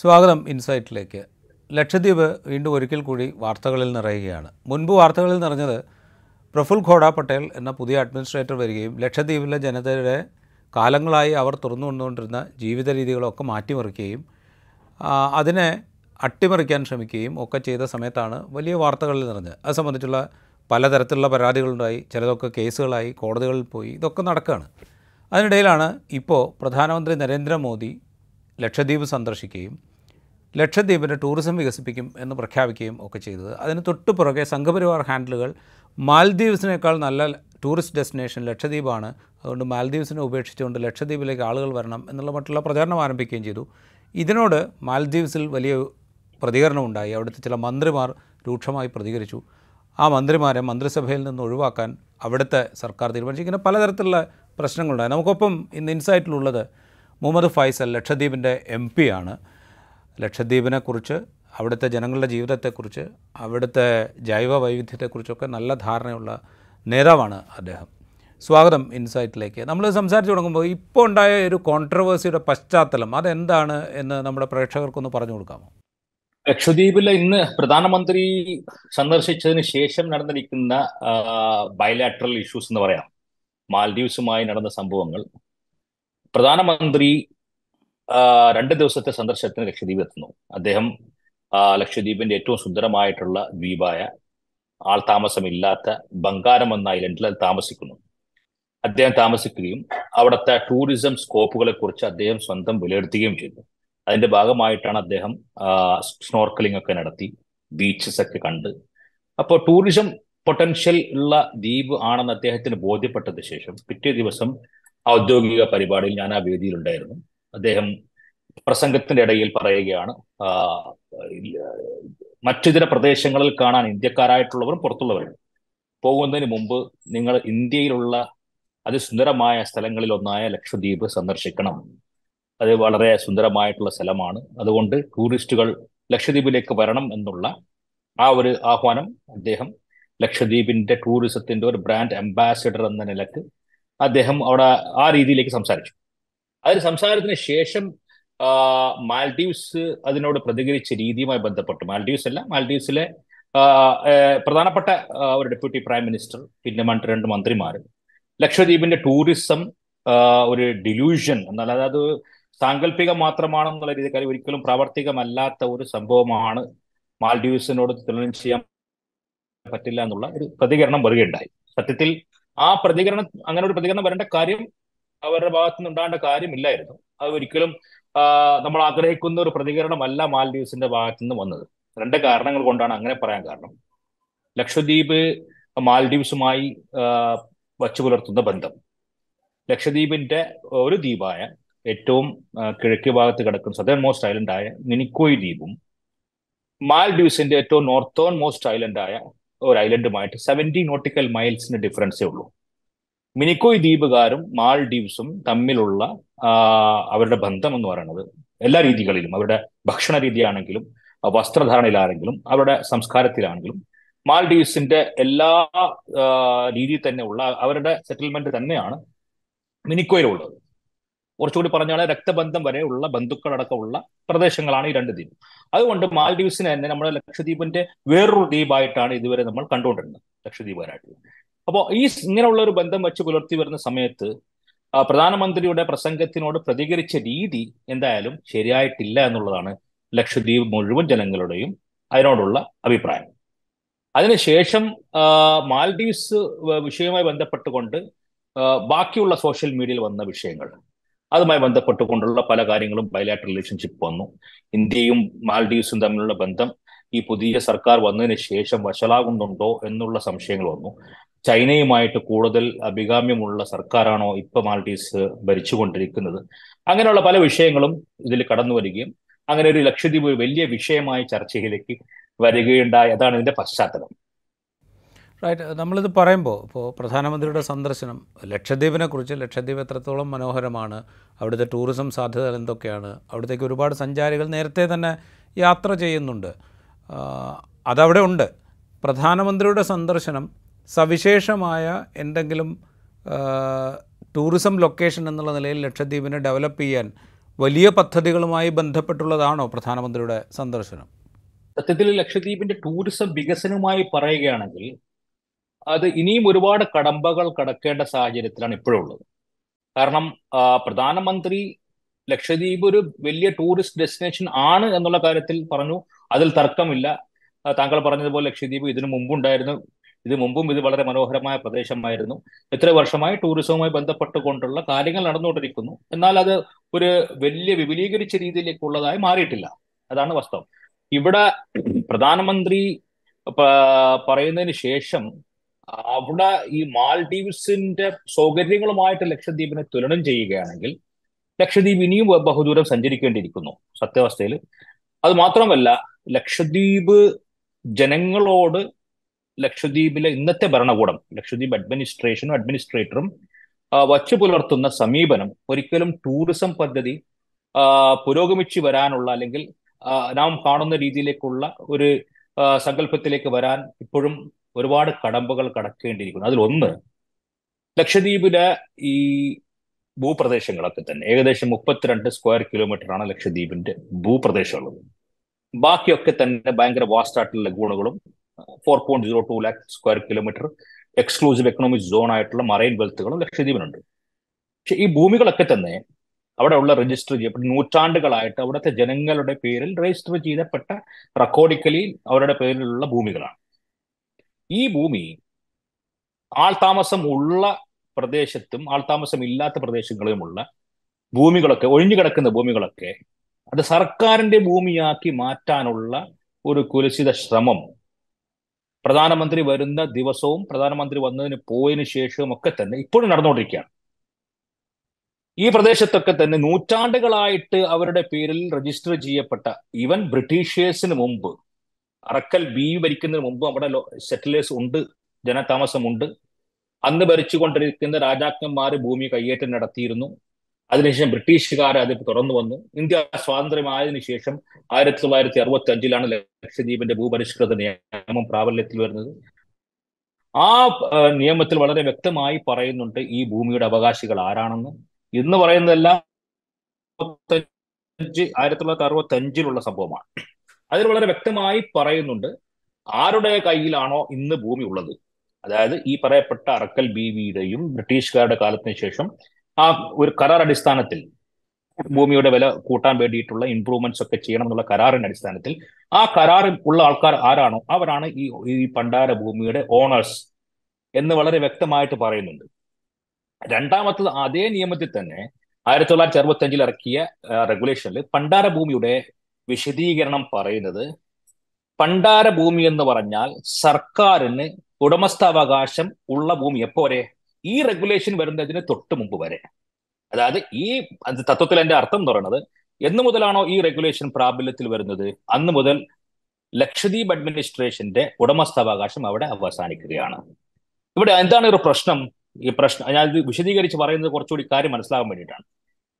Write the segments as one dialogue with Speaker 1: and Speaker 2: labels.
Speaker 1: സ്വാഗതം ഇൻസൈറ്റിലേക്ക്. ലക്ഷദ്വീപ് വീണ്ടും ഒരിക്കൽ കൂടി വാർത്തകളിൽ നിറയുകയാണ്. മുൻപ് വാർത്തകളിൽ നിറഞ്ഞത് പ്രഫുൽ ഖോഡ പട്ടേൽ എന്ന പുതിയ അഡ്മിനിസ്ട്രേറ്റർ വരികയും ലക്ഷദ്വീപിലെ ജനതയുടെ കാലങ്ങളായി അവർ തുറന്നു കൊണ്ടുകൊണ്ടിരുന്ന ജീവിത രീതികളൊക്കെ മാറ്റിമറിക്കുകയും അതിനെ അട്ടിമറിക്കാൻ ശ്രമിക്കുകയും ഒക്കെ ചെയ്ത സമയത്താണ് വലിയ വാർത്തകളിൽ നിറഞ്ഞത്. അത് സംബന്ധിച്ചുള്ള പലതരത്തിലുള്ള പരാതികളുണ്ടായി ചിലതൊക്കെ കേസുകളായി കോടതികളിൽ പോയി ഇതൊക്കെ നടക്കുകയാണ്. അതിനിടയിലാണ് ഇപ്പോൾ പ്രധാനമന്ത്രി നരേന്ദ്രമോദി ലക്ഷദ്വീപ് സന്ദർശിക്കുകയും ലക്ഷദ്വീപിന്റെ ടൂറിസം വികസിപ്പിക്കും എന്ന് പ്രഖ്യാപിക്കുകയും ഒക്കെ ചെയ്തത്. അതിന് തൊട്ടു പുറകെ സംഘപരിവാർ ഹാൻഡിലുകൾ മാൽദ്വീപ്സിനേക്കാൾ നല്ല ടൂറിസ്റ്റ് ഡെസ്റ്റിനേഷൻ ലക്ഷദ്വീപാണ്. അതുകൊണ്ട് മാൽദ്വീപ്സിനെ ഉപേക്ഷിച്ചുകൊണ്ട് ലക്ഷദ്വീപിലേക്ക് ആളുകൾ വരണം എന്നുള്ള മറ്റുള്ള പ്രചാരണം ആരംഭിക്കുകയും ചെയ്തു. ഇതിനോട് മാൽദ്വീപ്സിൽ വലിയ പ്രതികരണം ഉണ്ടായി. അവിടുത്തെ ചില മന്ത്രിമാർ രൂക്ഷമായി പ്രതികരിച്ചു. ആ മന്ത്രിമാരെ മന്ത്രിസഭയിൽ നിന്ന് ഒഴിവാക്കാൻ അവിടുത്തെ സർക്കാർ തീരുമാനിച്ചു. ഇങ്ങനെ പലതരത്തിലുള്ള പ്രശ്നങ്ങളുണ്ടായി. നമുക്കൊപ്പം ഇന്ന് ഇൻസൈറ്റിലുള്ളത് മുഹമ്മദ് ഫൈസൽ ലക്ഷദ്വീപിന്റെ എം ആണ്. ലക്ഷദ്വീപിനെക്കുറിച്ച് അവിടുത്തെ ജനങ്ങളുടെ ജീവിതത്തെക്കുറിച്ച് അവിടുത്തെ ജൈവ വൈവിധ്യത്തെക്കുറിച്ചൊക്കെ നല്ല ധാരണയുള്ള നേതാവാണ് അദ്ദേഹം. സ്വാഗതം ഇൻസൈറ്റിലേക്ക്. നമ്മൾ സംസാരിച്ചു തുടങ്ങുമ്പോൾ ഇപ്പോൾ ഉണ്ടായ ഒരു കോൺട്രവേഴ്സിയുടെ പശ്ചാത്തലം അതെന്താണ് എന്ന് നമ്മുടെ പ്രേക്ഷകർക്കൊന്ന് പറഞ്ഞു കൊടുക്കാമോ?
Speaker 2: ലക്ഷദ്വീപിലെ ഇന്ന് പ്രധാനമന്ത്രി സന്ദർശിച്ചതിന് ശേഷം നടന്നിരിക്കുന്ന ബയലാട്രൽ ഇഷ്യൂസ് എന്ന് പറയാം. മാൽഡീവ്സുമായി നടന്ന സംഭവങ്ങൾ. പ്രധാനമന്ത്രി രണ്ട് ദിവസത്തെ സന്ദർശനത്തിന് ലക്ഷദ്വീപ് എത്തുന്നു. അദ്ദേഹം ലക്ഷദ്വീപിന്റെ ഏറ്റവും സുന്ദരമായിട്ടുള്ള ദ്വീപായ ആൾ താമസമില്ലാത്ത ബംഗാരം എന്ന ഐലൻഡിൽ താമസിക്കുന്നു. അദ്ദേഹം താമസിക്കുകയും അവിടുത്തെ ടൂറിസം സ്കോപ്പുകളെ കുറിച്ച് അദ്ദേഹം സ്വന്തം വിലയിരുത്തുകയും ചെയ്തു. അതിന്റെ ഭാഗമായിട്ടാണ് അദ്ദേഹം സ്നോർക്കലിംഗ് ഒക്കെ നടത്തി ബീച്ചസ് ഒക്കെ കണ്ട്. അപ്പോൾ ടൂറിസം പൊട്ടൻഷ്യൽ ഉള്ള ദ്വീപ് ആണെന്ന് അദ്ദേഹത്തിന് ബോധ്യപ്പെട്ടതിന് ശേഷം പിറ്റേ ദിവസം ഔദ്യോഗിക പരിപാടിയിൽ ഞാൻ ആ വേദിയിലുണ്ടായിരുന്നു അദ്ദേഹം പ്രസംഗത്തിന്റെ ഇടയിൽ പറയുകയാണ് ആ, മറ്റു ചില പ്രദേശങ്ങളിൽ കാണാൻ ഇന്ത്യക്കാരായിട്ടുള്ളവരും പുറത്തുള്ളവരും പോകുന്നതിന് മുമ്പ് നിങ്ങൾ ഇന്ത്യയിലുള്ള അതിസുന്ദരമായ സ്ഥലങ്ങളിൽ ഒന്നായ ലക്ഷദ്വീപ് സന്ദർശിക്കണം. അത് വളരെ സുന്ദരമായിട്ടുള്ള സ്ഥലമാണ്. അതുകൊണ്ട് ടൂറിസ്റ്റുകൾ ലക്ഷദ്വീപിലേക്ക് വരണം എന്നുള്ള ആ ഒരു ആഹ്വാനം അദ്ദേഹം ലക്ഷദ്വീപിന്റെ ടൂറിസത്തിന്റെ ഒരു ബ്രാൻഡ് അംബാസിഡർ എന്ന നിലയ്ക്ക് അദ്ദേഹം അവിടെ ആ രീതിയിലേക്ക് സംസാരിച്ചു. അതിന് സംസാരത്തിന് ശേഷം മാൽഡീവ്സ് അതിനോട് പ്രതികരിച്ച രീതിയുമായി ബന്ധപ്പെട്ട്. മാൽഡീവ്സ് അല്ല മാൽഡീവ്സിലെ പ്രധാനപ്പെട്ട ഒരു ഡെപ്യൂട്ടി പ്രൈം മിനിസ്റ്റർ പിന്നെ മറ്റ് രണ്ട് മന്ത്രിമാർ ലക്ഷദ്വീപിന്റെ ടൂറിസം ഒരു ഡിലൂഷൻ എന്നാൽ അതായത് സാങ്കല്പികം മാത്രമാണെന്നുള്ള രീതിയിൽ ഒരിക്കലും പ്രാവർത്തികമല്ലാത്ത ഒരു സംഭവമാണ് മാൽഡീവ്സിനോട് തുലനം ചെയ്യാൻ പറ്റില്ല എന്നുള്ള ഒരു പ്രതികരണം വരികയുണ്ടായി. സത്യത്തിൽ ആ പ്രതികരണം അങ്ങനെ ഒരു പ്രതികരണം വരേണ്ട കാര്യം അവരുടെ ഭാഗത്തു ഉണ്ടാകേണ്ട കാര്യമില്ലായിരുന്നു. അത് ഒരിക്കലും നമ്മൾ ആഗ്രഹിക്കുന്ന ഒരു പ്രതികരണമല്ല മാൽഡീവ്സിന്റെ ഭാഗത്തു നിന്ന് വന്നത്. രണ്ട് കാരണങ്ങൾ കൊണ്ടാണ് അങ്ങനെ പറയാൻ കാരണം. ലക്ഷദ്വീപ് മാൽഡീവ്സുമായി വച്ചു പുലർത്തുന്ന ബന്ധം. ലക്ഷദ്വീപിന്റെ ഒരു ദ്വീപായ ഏറ്റവും കിഴക്കി കിഴക്ക് ഭാഗത്ത് കിടക്കുന്ന സദേൺ മോസ്റ്റ് ഐലൻഡായ മിനിക്കോയ് ദ്വീപും മാൽഡീവ്സിന്റെ ഏറ്റവും നോർത്തേൺ മോസ്റ്റ് ഐലൻഡായ ഒരു ഐലൻഡുമായിട്ട് സെവന്റി നോട്ടിക്കൽ മൈൽസിന്റെ ഡിഫറൻസേ ഉള്ളൂ. മിനിക്കോയ് ദ്വീപുകാരും മാൾഡീവ്സും തമ്മിലുള്ള അവരുടെ ബന്ധം എന്ന് പറയുന്നത് എല്ലാ രീതികളിലും അവരുടെ ഭക്ഷണ രീതിയാണെങ്കിലും വസ്ത്രധാരണയിലാണെങ്കിലും അവരുടെ സംസ്കാരത്തിലാണെങ്കിലും മാൽഡീവ്സിന്റെ എല്ലാ രീതിയിൽ തന്നെ ഉള്ള അവരുടെ സെറ്റിൽമെന്റ് തന്നെയാണ് മിനിക്കോയിലുള്ളത്. കുറച്ചുകൂടി പറഞ്ഞാൽ രക്തബന്ധം വരെയുള്ള ബന്ധുക്കളടക്കമുള്ള പ്രദേശങ്ങളാണ് ഈ രണ്ട് ദ്വീപ്. അതുകൊണ്ട് മാൽഡീവ്സിനെ തന്നെ നമ്മുടെ ലക്ഷദ്വീപിന്റെ വേറൊരു ദ്വീപായിട്ടാണ് ഇതുവരെ നമ്മൾ കണ്ടുകൊണ്ടിരുന്നത് ലക്ഷദ്വീപുകാരായിട്ട്. അപ്പോൾ ഈ ഇങ്ങനെയുള്ള ഒരു ബന്ധം വെച്ച് പുലർത്തി വരുന്ന സമയത്ത് പ്രധാനമന്ത്രിയുടെ പ്രസംഗത്തിനോട് പ്രതികരിച്ച രീതി എന്തായാലും ശരിയായിട്ടില്ല എന്നുള്ളതാണ് ലക്ഷദ്വീപ് മുഴുവൻ ജനങ്ങളുടെയും അതിനോടുള്ള അഭിപ്രായം. അതിനുശേഷം മാൽഡീവ്സ് വിഷയവുമായി ബന്ധപ്പെട്ടുകൊണ്ട് ബാക്കിയുള്ള സോഷ്യൽ മീഡിയയിൽ വന്ന വിഷയങ്ങൾ. അതുമായി ബന്ധപ്പെട്ടുകൊണ്ടുള്ള പല കാര്യങ്ങളും ബയലാറ്റർ റിലേഷൻഷിപ്പ് വന്നു. ഇന്ത്യയും മാൽഡീവ്സും തമ്മിലുള്ള ബന്ധം ഈ പുതിയ സർക്കാർ വന്നതിന് ശേഷം വഷളാകുന്നുണ്ടോ എന്നുള്ള സംശയങ്ങൾ വന്നു. ചൈനയുമായിട്ട് കൂടുതൽ അഭികാമ്യമുള്ള സർക്കാരാണോ ഇപ്പൊ മാൽഡീവ്സ് ഭരിച്ചുകൊണ്ടിരിക്കുന്നത്? അങ്ങനെയുള്ള പല വിഷയങ്ങളും ഇതിൽ കടന്നു വരികയും അങ്ങനെ ഒരു ലക്ഷദ്വീപ് ഒരു വലിയ വിഷയമായ ചർച്ചയിലേക്ക് വരികയുണ്ടായി. അതാണ് ഇതിന്റെ പശ്ചാത്തലം.
Speaker 1: റൈറ്റ് നമ്മളിത് പറയുമ്പോൾ ഇപ്പോൾ പ്രധാനമന്ത്രിയുടെ സന്ദർശനം ലക്ഷദ്വീപിനെക്കുറിച്ച് ലക്ഷദ്വീപ് എത്രത്തോളം മനോഹരമാണ് അവിടുത്തെ ടൂറിസം സാധ്യതകൾ എന്തൊക്കെയാണ് അവിടത്തേക്ക് ഒരുപാട് സഞ്ചാരികൾ നേരത്തെ തന്നെ യാത്ര ചെയ്യുന്നുണ്ട്. അതവിടെ ഉണ്ട്. പ്രധാനമന്ത്രിയുടെ സന്ദർശനം സവിശേഷമായ എന്തെങ്കിലും ടൂറിസം ലൊക്കേഷൻ എന്നുള്ള നിലയിൽ ലക്ഷദ്വീപിനെ ഡെവലപ്പ് ചെയ്യാൻ വലിയ പദ്ധതികളുമായി ബന്ധപ്പെട്ടുള്ളതാണോ പ്രധാനമന്ത്രിയുടെ സന്ദർശനം?
Speaker 2: സത്യത്തിൽ ലക്ഷദ്വീപിന്റെ ടൂറിസം വികസനവുമായി പറയുകയാണെങ്കിൽ അത് ഇനിയും ഒരുപാട് കടമ്പകൾ കടക്കേണ്ട സാഹചര്യത്തിലാണ് ഇപ്പോഴുള്ളത് കാരണം പ്രധാനമന്ത്രി ലക്ഷദ്വീപ് ഒരു വലിയ ടൂറിസ്റ്റ് ഡെസ്റ്റിനേഷൻ ആണ് എന്നുള്ള കാര്യത്തിൽ പറഞ്ഞു. അതിൽ തർക്കമില്ല. താങ്കൾ പറഞ്ഞതുപോലെ ലക്ഷദ്വീപ് ഇതിനു മുമ്പുണ്ടായിരുന്നു. ഇത് മുമ്പും ഇത് വളരെ മനോഹരമായ പ്രദേശമായിരുന്നു. എത്ര വർഷമായി ടൂറിസവുമായി ബന്ധപ്പെട്ടുകൊണ്ടുള്ള കാര്യങ്ങൾ നടന്നുകൊണ്ടിരിക്കുന്നു. എന്നാൽ അത് ഒരു വലിയ വിപുലീകരിച്ച രീതിയിലേക്കുള്ളതായി മാറിയിട്ടില്ല. അതാണ് വാസ്തവം. ഇവിടെ പ്രധാനമന്ത്രി പറയുന്നതിന് ശേഷം അവിടെ ഈ മാൽഡീവ്സിന്റെ സൗകര്യങ്ങളുമായിട്ട് ലക്ഷദ്വീപിനെ തുലനം ചെയ്യുകയാണെങ്കിൽ ലക്ഷദ്വീപ് ഇനിയും ബഹുദൂരം സഞ്ചരിക്കേണ്ടിയിരിക്കുന്നു സത്യാവസ്ഥയിൽ അത് മാത്രമല്ല ലക്ഷദ്വീപ് ജനങ്ങളോട് ലക്ഷദ്വീപിലെ ഇന്നത്തെ ഭരണകൂടം ലക്ഷദ്വീപ് അഡ്മിനിസ്ട്രേഷനും അഡ്മിനിസ്ട്രേറ്ററും വച്ചു പുലർത്തുന്ന സമീപനം ഒരിക്കലും ടൂറിസം പദ്ധതി പുരോഗമിച്ചു വരാനുള്ള അല്ലെങ്കിൽ നാം കാണുന്ന രീതിയിലേക്കുള്ള ഒരു സങ്കല്പത്തിലേക്ക് വരാൻ ഇപ്പോഴും ഒരുപാട് കടമ്പകൾ കടക്കേണ്ടിയിരിക്കുന്നു. അതിലൊന്ന് ലക്ഷദ്വീപിലെ ഈ ഭൂപ്രദേശങ്ങളൊക്കെ തന്നെ. ഏകദേശം മുപ്പത്തിരണ്ട് സ്ക്വയർ കിലോമീറ്റർ ആണ് ലക്ഷദ്വീപിന്റെ ഭൂപ്രദേശമുള്ളത് ബാക്കിയൊക്കെ തന്നെ ഭയങ്കര വാസ്റ്റായിട്ടുള്ള ലഗൂണുകളും four point zero two lakh square kilometre exclusive economic zone ആയിട്ടുള്ള മറൈൻ വെൽത്തുകളും ലക്ഷദ്വീപിനുണ്ട്. പക്ഷെ ഈ ഭൂമികളൊക്കെ തന്നെ അവിടെ ഉള്ള രജിസ്റ്റർ ചെയ്യപ്പെട്ട നൂറ്റാണ്ടുകളായിട്ട് അവിടുത്തെ ജനങ്ങളുടെ പേരിൽ രജിസ്റ്റർ ചെയ്തപ്പെട്ട റെക്കോർഡിക്കലി അവരുടെ പേരിലുള്ള ഭൂമികളാണ്. ഈ ഭൂമി ആൾതാമസം ഉള്ള പ്രദേശത്തും ആൾതാമസം ഇല്ലാത്ത പ്രദേശങ്ങളിലുമുള്ള ഭൂമികളൊക്കെ ഒഴിഞ്ഞു കിടക്കുന്ന ഭൂമികളൊക്കെ അത് സർക്കാരിന്റെ ഭൂമിയാക്കി മാറ്റാനുള്ള ഒരു കുലസിത ശ്രമം പ്രധാനമന്ത്രി വരുന്ന ദിവസവും പ്രധാനമന്ത്രി വന്നതിന് പോയതിനു ശേഷവും ഒക്കെ തന്നെ ഇപ്പോഴും നടന്നുകൊണ്ടിരിക്കുകയാണ്. ഈ പ്രദേശത്തൊക്കെ തന്നെ നൂറ്റാണ്ടുകളായിട്ട് അവരുടെ പേരിൽ രജിസ്റ്റർ ചെയ്യപ്പെട്ട ഈവൻ ബ്രിട്ടീഷേഴ്സിന് മുമ്പ് അറക്കൽ ബി ഭരിക്കുന്നതിന് മുമ്പ് അവിടെ സെറ്റിലേഴ്സ് ഉണ്ട് ജനതാമസമുണ്ട്. അന്ന് ഭരിച്ചുകൊണ്ടിരിക്കുന്ന രാജാക്കന്മാർ ഭൂമി കയ്യേറ്റം നടത്തിയിരുന്നു. അതിനുശേഷം ബ്രിട്ടീഷുകാർ അത് തുറന്നു വന്നു. ഇന്ത്യ സ്വാതന്ത്ര്യമായതിനു ശേഷം ആയിരത്തി തൊള്ളായിരത്തി അറുപത്തി അഞ്ചിലാണ് ലക്ഷദ്വീപിന്റെ ഭൂപരിഷ്കൃത നിയമം പ്രാബല്യത്തിൽ വരുന്നത്. ആ നിയമത്തിൽ വളരെ വ്യക്തമായി പറയുന്നുണ്ട് ഈ ഭൂമിയുടെ അവകാശികൾ ആരാണെന്ന്. ഇന്ന് പറയുന്നതെല്ലാം ആയിരത്തി തൊള്ളായിരത്തി അറുപത്തി അഞ്ചിലുള്ള സംഭവമാണ്. അതിൽ വളരെ വ്യക്തമായി പറയുന്നുണ്ട് ആരുടെ കയ്യിലാണോ ഇന്ന് ഭൂമി ഉള്ളത്. അതായത് ഈ പറയപ്പെട്ട അറക്കൽ ബീവിയുടെയും ബ്രിട്ടീഷുകാരുടെ കാലത്തിന് ശേഷം ആ ഒരു കരാർ അടിസ്ഥാനത്തിൽ ഭൂമിയുടെ വില കൂട്ടാൻ വേണ്ടിയിട്ടുള്ള ഇംപ്രൂവ്മെന്റ്സ് ഒക്കെ ചെയ്യണം എന്നുള്ള കരാറിന്റെ അടിസ്ഥാനത്തിൽ ആ കരാറിൽ ഉള്ള ആൾക്കാർ ആരാണോ അവരാണ് ഈ ഈ പണ്ടാര ഭൂമിയുടെ ഓണേഴ്സ് എന്ന് വളരെ വ്യക്തമായിട്ട് പറയുന്നുണ്ട്. രണ്ടാമത്തത് അതേ നിയമത്തിൽ തന്നെ ആയിരത്തി തൊള്ളായിരത്തി അറുപത്തി അഞ്ചിൽ ഇറക്കിയ റെഗുലേഷനിൽ പണ്ടാര ഭൂമിയുടെ വിശദീകരണം പറയുന്നത് പണ്ടാര ഭൂമി എന്ന് പറഞ്ഞാൽ സർക്കാരിന് ഉടമസ്ഥാവകാശം ഉള്ള ഭൂമി. എപ്പോ വരെ? ഈ റെഗുലേഷൻ വരുന്നതിന് തൊട്ട് മുമ്പ് വരെ. അതായത് ഈ തത്വത്തിൽ എന്റെ അർത്ഥം എന്ന് പറയുന്നത് എന്ന് മുതലാണോ ഈ റെഗുലേഷൻ പ്രാബല്യത്തിൽ വരുന്നത്? അന്ന് മുതൽ ലക്ഷദ്വീപ് അഡ്മിനിസ്ട്രേഷന്റെ ഉടമസ്ഥാവകാശം അവിടെ അവസാനിക്കുകയാണ്. ഇവിടെ എന്താണ് ഒരു പ്രശ്നം? ഈ പ്രശ്നം ഞാൻ ഇത് വിശദീകരിച്ച് പറയുന്നത് കുറച്ചുകൂടി കാര്യം മനസ്സിലാകാൻ വേണ്ടിയിട്ടാണ്.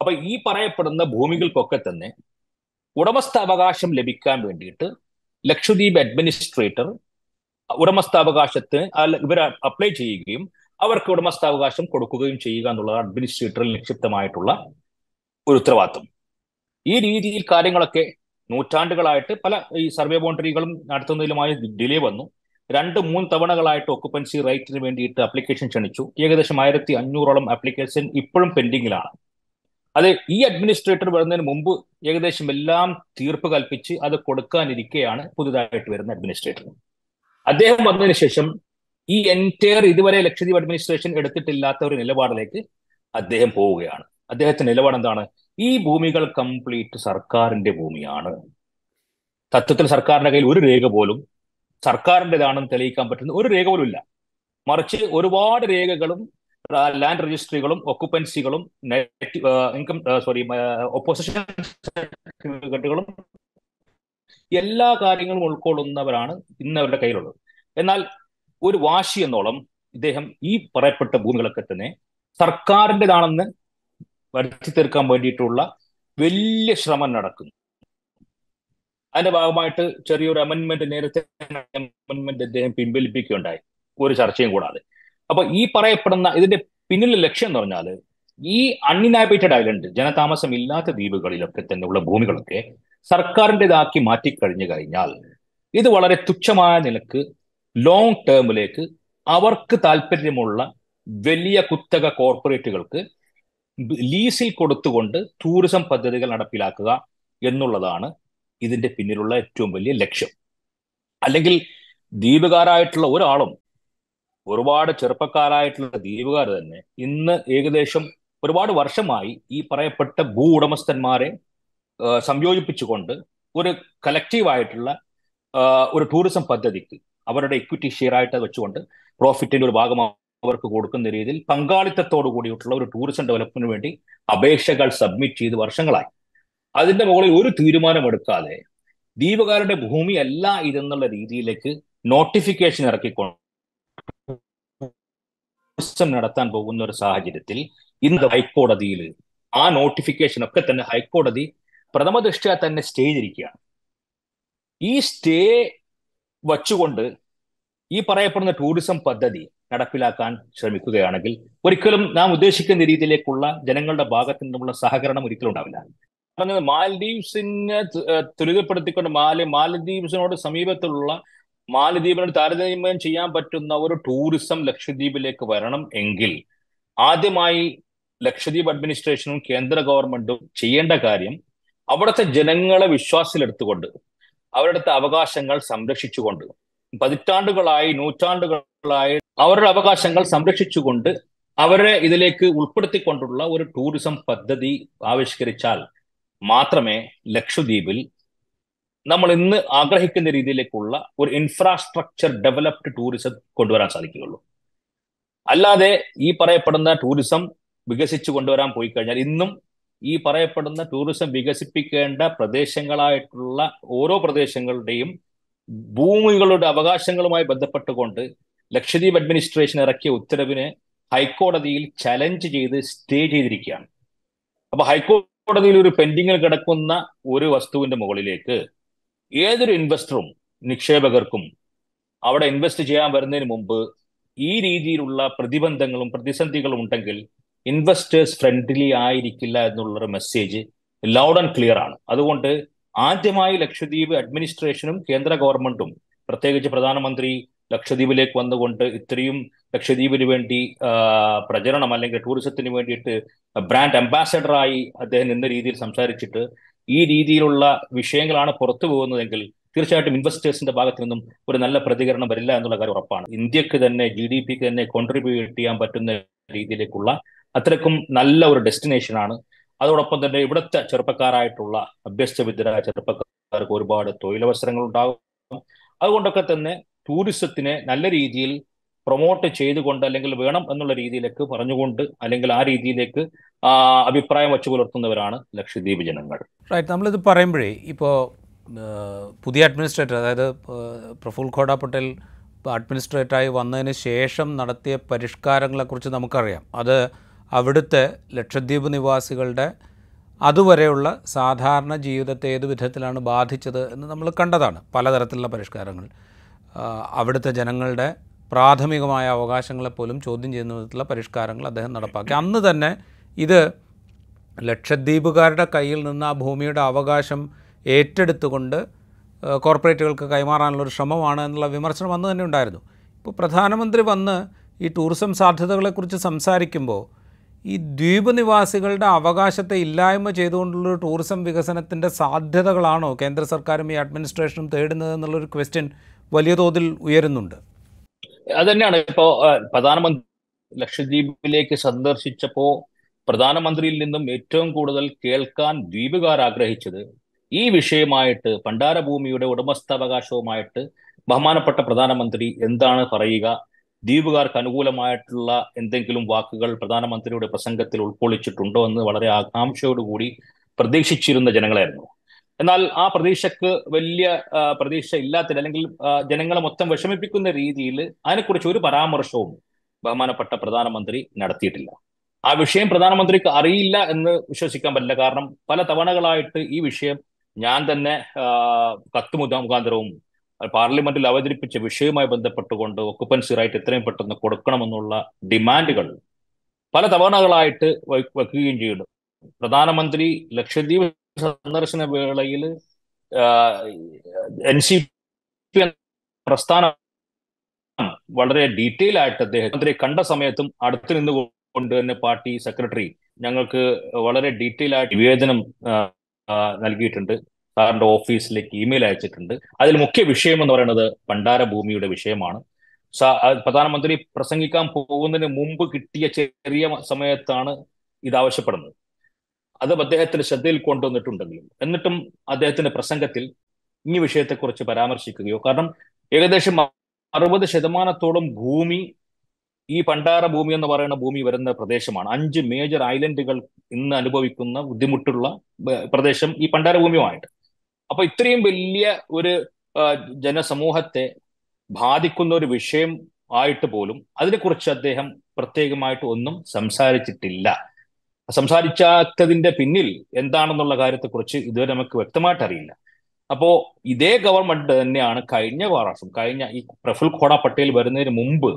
Speaker 2: അപ്പൊ ഈ പറയപ്പെടുന്ന ഭൂമികൾക്കൊക്കെ തന്നെ ഉടമസ്ഥാവകാശം ലഭിക്കാൻ വേണ്ടിയിട്ട് ലക്ഷദ്വീപ് അഡ്മിനിസ്ട്രേറ്റർ ഉടമസ്ഥാവകാശത്തിന് ഇവർ അപ്ലൈ ചെയ്യുകയും അവർക്ക് ഉടമസ്ഥാവകാശം കൊടുക്കുകയും ചെയ്യുക എന്നുള്ളത് അഡ്മിനിസ്ട്രേറ്ററിൽ നിക്ഷിപ്തമായിട്ടുള്ള ഒരു ഉത്തരവാദിത്വം. ഈ രീതിയിൽ കാര്യങ്ങളൊക്കെ നൂറ്റാണ്ടുകളായിട്ട് പല ഈ സർവേ ബൗണ്ടറികളും നടത്തുന്നതിലുമായി ഡിലേ വന്നു. രണ്ട് മൂന്ന് തവണകളായിട്ട് ഒക്കുപ്പൻസി റൈറ്റിന് വേണ്ടിയിട്ട് അപ്ലിക്കേഷൻ ക്ഷണിച്ചു. ഏകദേശം ആയിരത്തി അഞ്ഞൂറോളം ആപ്ലിക്കേഷൻ ഇപ്പോഴും പെൻഡിങ്ങിലാണ് അത് ഈ അഡ്മിനിസ്ട്രേറ്റർ വരുന്നതിന് മുമ്പ് ഏകദേശം എല്ലാം തീർപ്പ് കൽപ്പിച്ച് അത് കൊടുക്കാനിരിക്കെയാണ് പുതുതായിട്ട് വരുന്ന അഡ്മിനിസ്ട്രേറ്റർ അദ്ദേഹം വന്നതിന് ശേഷം ഈ എന്റയർ ഇതുവരെ ലക്ഷദ്വീപ് അഡ്മിനിസ്ട്രേഷൻ എടുത്തിട്ടില്ലാത്ത ഒരു നിലപാടിലേക്ക് അദ്ദേഹം പോവുകയാണ്. അദ്ദേഹത്തിന്റെ നിലപാട് എന്താണ്? ഈ ഭൂമികൾ കംപ്ലീറ്റ് സർക്കാരിന്റെ ഭൂമിയാണ്. തത്വത്തിൽ സർക്കാരിന്റെ കയ്യിൽ ഒരു രേഖ പോലും സർക്കാരിന്റെതാണെന്ന് തെളിയിക്കാൻ പറ്റുന്ന ഒരു രേഖ പോലും ഇല്ല. മറിച്ച് ഒരുപാട് രേഖകളും ലാൻഡ് രജിസ്ട്രികളും ഒക്കുപ്പൻസികളും ഇൻകം സോറി ഒപ്പോസിഷൻ സർട്ടിഫിക്കറ്റുകളും എല്ലാ കാര്യങ്ങളും ഉൾക്കൊള്ളുന്നവരാണ് ഇന്ന് അവരുടെ കയ്യിലുള്ളത്. എന്നാൽ ഒരു വാശി എന്നോളം ഇദ്ദേഹം ഈ പറയപ്പെട്ട ഭൂമികളൊക്കെ തന്നെ സർക്കാരിന്റെതാണെന്ന് വരുത്തി തീർക്കാൻ വേണ്ടിയിട്ടുള്ള വലിയ ശ്രമം നടക്കുന്നു. അതിന്റെ ഭാഗമായിട്ട് ചെറിയൊരു അമെന്റ്മെന്റ് നേരത്തെ അമെന്റ്മെന്റ് അദ്ദേഹം പിൻവലിപ്പിക്കുകയുണ്ടായി. ഒരു ചർച്ചയും കൂടാതെ. അപ്പൊ ഈ പറയപ്പെടുന്ന ഇതിന്റെ പിന്നിലെ ലക്ഷ്യം എന്ന് പറഞ്ഞാൽ ഈ അൺഇനാബിറ്റഡ് ഐലൻഡ് ജനതാമസം ഇല്ലാത്ത ദ്വീപുകളിലൊക്കെ തന്നെയുള്ള ഭൂമികളൊക്കെ സർക്കാരിന്റെതാക്കി മാറ്റിക്കഴിഞ്ഞു കഴിഞ്ഞാൽ ഇത് വളരെ തുച്ഛമായ നിലയ്ക്ക് ലോങ് ടേമിലേക്ക് അവർക്ക് താല്പര്യമുള്ള വലിയ കുത്തക കോർപ്പറേറ്റുകൾക്ക് ലീസിൽ കൊടുത്തുകൊണ്ട് ടൂറിസം പദ്ധതികൾ നടപ്പിലാക്കുക എന്നുള്ളതാണ് ഇതിന്റെ പിന്നിലുള്ള ഏറ്റവും വലിയ ലക്ഷ്യം. അല്ലെങ്കിൽ ദ്വീപുകാരായിട്ടുള്ള ഒരാളും ഒരുപാട് ചെറുപ്പക്കാരായിട്ടുള്ള ദ്വീപുകാർ തന്നെ ഇന്ന് ഏകദേശം ഒരുപാട് വർഷമായി ഈ പറയപ്പെട്ട ഭൂ ഉടമസ്ഥന്മാരെ സംയോജിപ്പിച്ചുകൊണ്ട് ഒരു കലക്റ്റീവായിട്ടുള്ള ഒരു ടൂറിസം പദ്ധതിക്ക് അവരുടെ ഇക്വിറ്റി ഷെയർ ആയിട്ട് വെച്ചുകൊണ്ട് പ്രോഫിറ്റിന്റെ ഒരു ഭാഗം അവർക്ക് കൊടുക്കുന്ന രീതിയിൽ പങ്കാളിത്തത്തോടു കൂടിയിട്ടുള്ള ഒരു ടൂറിസം ഡെവലപ്മെന്റിന് വേണ്ടി അപേക്ഷകൾ സബ്മിറ്റ് ചെയ്ത് വർഷങ്ങളായി. അതിന്റെ മുകളിൽ ഒരു തീരുമാനമെടുക്കാതെ ദ്വീപുകാരുടെ ഭൂമി അല്ല ഇതെന്നുള്ള രീതിയിലേക്ക് നോട്ടിഫിക്കേഷൻ ഇറക്കിക്കൊണ്ട് നടത്താൻ പോകുന്ന ഒരു സാഹചര്യത്തിൽ ഇന്ന് ഹൈക്കോടതിയിൽ ആ നോട്ടിഫിക്കേഷൻ ഒക്കെ തന്നെ ഹൈക്കോടതി പ്രഥമ ദൃഷ്ട്യാ തന്നെ സ്റ്റേ ചെയ്തിരിക്കുകയാണ്. ഈ സ്റ്റേ വച്ചുകൊണ്ട് ഈ പറയപ്പെടുന്ന ടൂറിസം പദ്ധതി നടപ്പിലാക്കാൻ ശ്രമിക്കുകയാണെങ്കിൽ ഒരിക്കലും നാം ഉദ്ദേശിക്കുന്ന രീതിയിലേക്കുള്ള ജനങ്ങളുടെ ഭാഗത്തു നിന്നുള്ള സഹകരണം ഒരിക്കലും ഉണ്ടാവില്ല. പറഞ്ഞത് മാലദ്വീപ്സിനെ ത്വരിതപ്പെടുത്തിക്കൊണ്ട് മാല മാലദ്വീപ്സിനോട് സമീപത്തുള്ള മാലദ്വീപിനോട് താരതമ്യം ചെയ്യാൻ പറ്റുന്ന ഒരു ടൂറിസം ലക്ഷദ്വീപിലേക്ക് വരണം എങ്കിൽ ആദ്യമായി ലക്ഷദ്വീപ് അഡ്മിനിസ്ട്രേഷനും കേന്ദ്ര ഗവൺമെന്റും ചെയ്യേണ്ട കാര്യം അവിടുത്തെ ജനങ്ങളെ വിശ്വാസത്തിലെടുത്തുകൊണ്ട് അവരുടെ അവകാശങ്ങൾ സംരക്ഷിച്ചുകൊണ്ട് പതിറ്റാണ്ടുകളായി നൂറ്റാണ്ടുകളായി അവരുടെ അവകാശങ്ങൾ സംരക്ഷിച്ചുകൊണ്ട് അവരെ ഇതിലേക്ക് ഉൾപ്പെടുത്തിക്കൊണ്ടുള്ള ഒരു ടൂറിസം പദ്ധതി ആവിഷ്കരിച്ചാൽ മാത്രമേ ലക്ഷദ്വീപിൽ നമ്മൾ ഇന്ന് ആഗ്രഹിക്കുന്ന രീതിയിലേക്കുള്ള ഒരു ഇൻഫ്രാസ്ട്രക്ചർ ഡെവലപ്ഡ് ടൂറിസം കൊണ്ടുവരാൻ സാധിക്കുകയുള്ളൂ. അല്ലാതെ ഈ പറയപ്പെടുന്ന ടൂറിസം വികസിച്ചു കൊണ്ടുവരാൻ പോയി കഴിഞ്ഞാൽ ഇന്നും ഈ പറയപ്പെടുന്ന ടൂറിസം വികസിപ്പിക്കേണ്ട പ്രദേശങ്ങളായിട്ടുള്ള ഓരോ പ്രദേശങ്ങളുടെയും ഭൂമികളുടെ അവകാശങ്ങളുമായി ബന്ധപ്പെട്ടുകൊണ്ട് ലക്ഷദ്വീപ് അഡ്മിനിസ്ട്രേഷൻ ഇറക്കിയ ഉത്തരവിനെ ഹൈക്കോടതിയിൽ ചലഞ്ച് ചെയ്ത് സ്റ്റേ ചെയ്തിരിക്കുകയാണ്. അപ്പൊ ഹൈക്കോടതിയിൽ ഒരു പെൻഡിങ്ങിൽ കിടക്കുന്ന ഒരു വസ്തുവിന്റെ മുകളിലേക്ക് ഏതൊരു ഇൻവെസ്റ്ററും നിക്ഷേപകർക്കും അവിടെ ഇൻവെസ്റ്റ് ചെയ്യാൻ വരുന്നതിന് മുമ്പ് ഈ രീതിയിലുള്ള പ്രതിബന്ധങ്ങളും പ്രതിസന്ധികളും ഉണ്ടെങ്കിൽ ഇൻവെസ്റ്റേഴ്സ് ഫ്രണ്ട്ലി ആയിരിക്കില്ല എന്നുള്ളൊരു മെസ്സേജ് ലൗഡ് ആൻഡ് ക്ലിയർ ആണ്. അതുകൊണ്ട് ആദ്യമായി ലക്ഷദ്വീപ് അഡ്മിനിസ്ട്രേഷനും കേന്ദ്ര ഗവൺമെന്റും പ്രത്യേകിച്ച് പ്രധാനമന്ത്രി ലക്ഷദ്വീപിലേക്ക് വന്നുകൊണ്ട് ഇത്രയും ലക്ഷദ്വീപിന് വേണ്ടി പ്രചരണം അല്ലെങ്കിൽ ടൂറിസത്തിന് വേണ്ടിയിട്ട് ബ്രാൻഡ് അംബാസഡറായി അദ്ദേഹം നിന്ന രീതിയിൽ സംസാരിച്ചിട്ട് ഈ രീതിയിലുള്ള വിഷയങ്ങളാണ് പുറത്തു പോകുന്നതെങ്കിൽ തീർച്ചയായിട്ടും ഇൻവെസ്റ്റേഴ്സിന്റെ ഭാഗത്തു നിന്നും ഒരു നല്ല പ്രതികരണം വരില്ല എന്നുള്ള കാര്യം ഉറപ്പാണ്. ഇന്ത്യയ്ക്ക് തന്നെ ജി ഡി പിക്ക് തന്നെ കോൺട്രിബ്യൂട്ട് ചെയ്യാൻ പറ്റുന്ന രീതിയിലേക്കുള്ള അത്രക്കും നല്ല ഒരു ഡെസ്റ്റിനേഷൻ ആണ്. അതോടൊപ്പം തന്നെ ഇവിടുത്തെ ചെറുപ്പക്കാരായിട്ടുള്ള അഭ്യസ്തവിദ്യരായ ചെറുപ്പക്കാർക്ക് ഒരുപാട് തൊഴിലവസരങ്ങൾ ഉണ്ടാകും. അതുകൊണ്ടൊക്കെ തന്നെ ടൂറിസത്തിനെ നല്ല രീതിയിൽ പ്രൊമോട്ട് ചെയ്തുകൊണ്ട് അല്ലെങ്കിൽ വേണം എന്നുള്ള രീതിയിലേക്ക് പറഞ്ഞുകൊണ്ട് അല്ലെങ്കിൽ ആ രീതിയിലേക്ക് അഭിപ്രായം വച്ചു പുലർത്തുന്നവരാണ് ലക്ഷദ്വീപ് ജനങ്ങൾ.
Speaker 1: റൈറ്റ് നമ്മളിത് പറയുമ്പോഴേ ഇപ്പോൾ പുതിയ അഡ്മിനിസ്ട്രേറ്റർ അതായത് പ്രഫുൽ ഖോഡ പട്ടേൽ അഡ്മിനിസ്ട്രേറ്ററായി വന്നതിന് ശേഷം നടത്തിയ പരിഷ്കാരങ്ങളെക്കുറിച്ച് നമുക്കറിയാം. അത് അവിടുത്തെ ലക്ഷദ്വീപ് നിവാസികളുടെ അതുവരെയുള്ള സാധാരണ ജീവിതത്തെ ഏത് വിധത്തിലാണ് ബാധിച്ചത് എന്ന് നമ്മൾ കണ്ടതാണ്. പലതരത്തിലുള്ള പരിഷ്കാരങ്ങൾ. അവിടുത്തെ ജനങ്ങളുടെ പ്രാഥമികമായ അവകാശങ്ങളെപ്പോലും ചോദ്യം ചെയ്യുന്ന വിധത്തിലുള്ള പരിഷ്കാരങ്ങൾ അദ്ദേഹം നടപ്പാക്കി. അന്ന് തന്നെ ഇത് ലക്ഷദ്വീപുകാരുടെ കയ്യിൽ നിന്ന് ആ ഭൂമിയുടെ അവകാശം ഏറ്റെടുത്തുകൊണ്ട് കോർപ്പറേറ്റുകൾക്ക് കൈമാറാനുള്ളൊരു ശ്രമമാണ് എന്നുള്ള വിമർശനം അന്ന് തന്നെ ഉണ്ടായിരുന്നു. ഇപ്പോൾ പ്രധാനമന്ത്രി വന്ന് ഈ ടൂറിസം സാധ്യതകളെക്കുറിച്ച് സംസാരിക്കുമ്പോൾ ഈ ദ്വീപ് നിവാസികളുടെ അവകാശത്തെ ഇല്ലായ്മ ചെയ്തുകൊണ്ടുള്ളൊരു ടൂറിസം വികസനത്തിന്റെ സാധ്യതകളാണോ കേന്ദ്ര സർക്കാരും ഈ അഡ്മിനിസ്ട്രേഷനും തേടുന്നത് എന്നുള്ളൊരു ക്വസ്റ്റ്യൻ വലിയ തോതിൽ ഉയരുന്നുണ്ട്?
Speaker 2: അതന്നെയാണ്. ഇപ്പോൾ പ്രധാനമന്ത്രി ലക്ഷദ്വീപിലേക്ക് സന്ദർശിച്ചപ്പോൾ പ്രധാനമന്ത്രിയിൽ നിന്നും ഏറ്റവും കൂടുതൽ കേൾക്കാൻ ദ്വീപുകാർ ആഗ്രഹിച്ചത് ഈ വിഷയമായിട്ട് പണ്ടാരഭൂമിയുടെ ഉടമസ്ഥാവകാശവുമായിട്ട് ബഹുമാനപ്പെട്ട പ്രധാനമന്ത്രി എന്താണ് പറയുക? ദ്വീപുകാർക്ക് അനുകൂലമായിട്ടുള്ള എന്തെങ്കിലും വാക്കുകൾ പ്രധാനമന്ത്രിയുടെ പ്രസംഗത്തിൽ ഉൾക്കൊള്ളിച്ചിട്ടുണ്ടോ എന്ന് വളരെ ആകാംക്ഷയോടുകൂടി പ്രതീക്ഷിച്ചിരുന്ന ജനങ്ങളായിരുന്നു. എന്നാൽ ആ പ്രതീക്ഷക്ക് വലിയ പ്രതീക്ഷ ഇല്ലാത്ത അല്ലെങ്കിൽ ജനങ്ങളെ മൊത്തം വിഷമിപ്പിക്കുന്ന രീതിയിൽ അതിനെക്കുറിച്ച് ഒരു പരാമർശവും ബഹുമാനപ്പെട്ട പ്രധാനമന്ത്രി നടത്തിയിട്ടില്ല. ആ വിഷയം പ്രധാനമന്ത്രിക്ക് അറിയില്ല എന്ന് വിശ്വസിക്കാൻ പറ്റില്ല. കാരണം പല തവണകളായിട്ട് ഈ വിഷയം ഞാൻ തന്നെ കത്ത് മുഖാന്തരവും പാർലമെന്റിൽ അവതരിപ്പിച്ച വിഷയവുമായി ബന്ധപ്പെട്ടുകൊണ്ട് ഒക്കുപ്പൻസി റൈറ്റ് എത്രയും പെട്ടെന്ന് കൊടുക്കണമെന്നുള്ള ഡിമാൻഡുകൾ പല തവണകളായിട്ട് വയ്ക്കുകയും ചെയ്യുന്നു പ്രധാനമന്ത്രി ലക്ഷദ്വീപ് സന്ദർശന വേളയിൽ എൻ സി പി പ്രസ്ഥാനം വളരെ ഡീറ്റെയിൽ ആയിട്ട് അദ്ദേഹം കണ്ട സമയത്തും അടുത്ത് നിന്നുകൊണ്ട് തന്നെ പാർട്ടി സെക്രട്ടറി ഞങ്ങൾക്ക് വളരെ ഡീറ്റെയിൽ ആയിട്ട് ആ, നൽകിയിട്ടുണ്ട്. സാറിന്റെ ഓഫീസിലേക്ക് ഇമെയിൽ അയച്ചിട്ടുണ്ട്. അതിൽ മുഖ്യ വിഷയം എന്ന് പറയുന്നത് പണ്ടാര ഭൂമിയുടെ വിഷയമാണ് പ്രധാനമന്ത്രി പ്രസംഗിക്കാൻ പോകുന്നതിന് മുമ്പ് കിട്ടിയ ചെറിയ സമയത്താണ് ഇത് ആവശ്യപ്പെടുന്നത്. അത് അദ്ദേഹത്തിന്റെ ശ്രദ്ധയിൽ കൊണ്ടുവന്നിട്ടുണ്ടെങ്കിലും എന്നിട്ടും അദ്ദേഹത്തിന്റെ പ്രസംഗത്തിൽ ഈ വിഷയത്തെക്കുറിച്ച് പരാമർശിക്കുകയോ കാരണം ഏകദേശം അറുപത് ശതമാനത്തോളം ഭൂമി ഈ പണ്ടാര ഭൂമി എന്ന് പറയുന്ന ഭൂമി വരുന്ന പ്രദേശമാണ്. അഞ്ച് മേജർ ഐലൻഡുകൾ ഇന്ന് അനുഭവിക്കുന്ന ബുദ്ധിമുട്ടുള്ള പ്രദേശം ഈ പണ്ടാര ഭൂമിയുമായിട്ട് അപ്പൊ ഇത്രയും വലിയ ഒരു ജനസമൂഹത്തെ ബാധിക്കുന്ന ഒരു വിഷയം ആയിട്ട് പോലും അതിനെക്കുറിച്ച് അദ്ദേഹം പ്രത്യേകമായിട്ട് ഒന്നും സംസാരിച്ചിട്ടില്ല. സംസാരിച്ചാത്തതിന്റെ പിന്നിൽ എന്താണെന്നുള്ള കാര്യത്തെക്കുറിച്ച് ഇതുവരെ നമുക്ക് വ്യക്തമായിട്ട് അറിയില്ല. അപ്പോ ഇതേ ഗവൺമെന്റ് തന്നെയാണ് കഴിഞ്ഞ വർഷം കഴിഞ്ഞ ഈ പ്രഫുൽ ഖോഡ പട്ടേൽ വരുന്നതിന് മുമ്പ്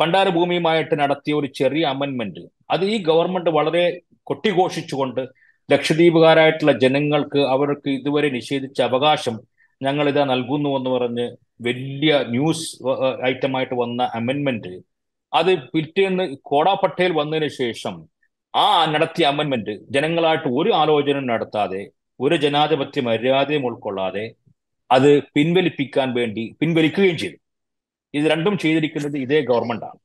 Speaker 2: പണ്ടാര ഭൂമിയുമായിട്ട് നടത്തിയ ഒരു ചെറിയ അമെന്റ്മെന്റ് അത് ഈ ഗവൺമെന്റ് വളരെ കൊട്ടിഘോഷിച്ചുകൊണ്ട് ലക്ഷദ്വീപുകാരായിട്ടുള്ള ജനങ്ങൾക്ക് അവർക്ക് ഇതുവരെ നിഷേധിച്ച അവകാശം ഞങ്ങൾ ഇതാ നൽകുന്നു എന്ന് പറഞ്ഞ് വലിയ ന്യൂസ് ഐറ്റമായിട്ട് വന്ന അമെന്മെന്റ് അത് പിറ്റേന്ന് കോട പട്ടേൽ വന്നതിന് ശേഷം ആ നടത്തിയ അമെന്മെന്റ് ജനങ്ങളായിട്ട് ഒരു ആലോചന നടത്താതെ ഒരു ജനാധിപത്യ മര്യാദയും ഉൾക്കൊള്ളാതെ അത് പിൻവലിപ്പിക്കാൻ വേണ്ടി പിൻവലിക്കുകയും ചെയ്തു. ഇത് രണ്ടും ചെയ്തിരിക്കുന്നത് ഇതേ ഗവൺമെന്റാണ്.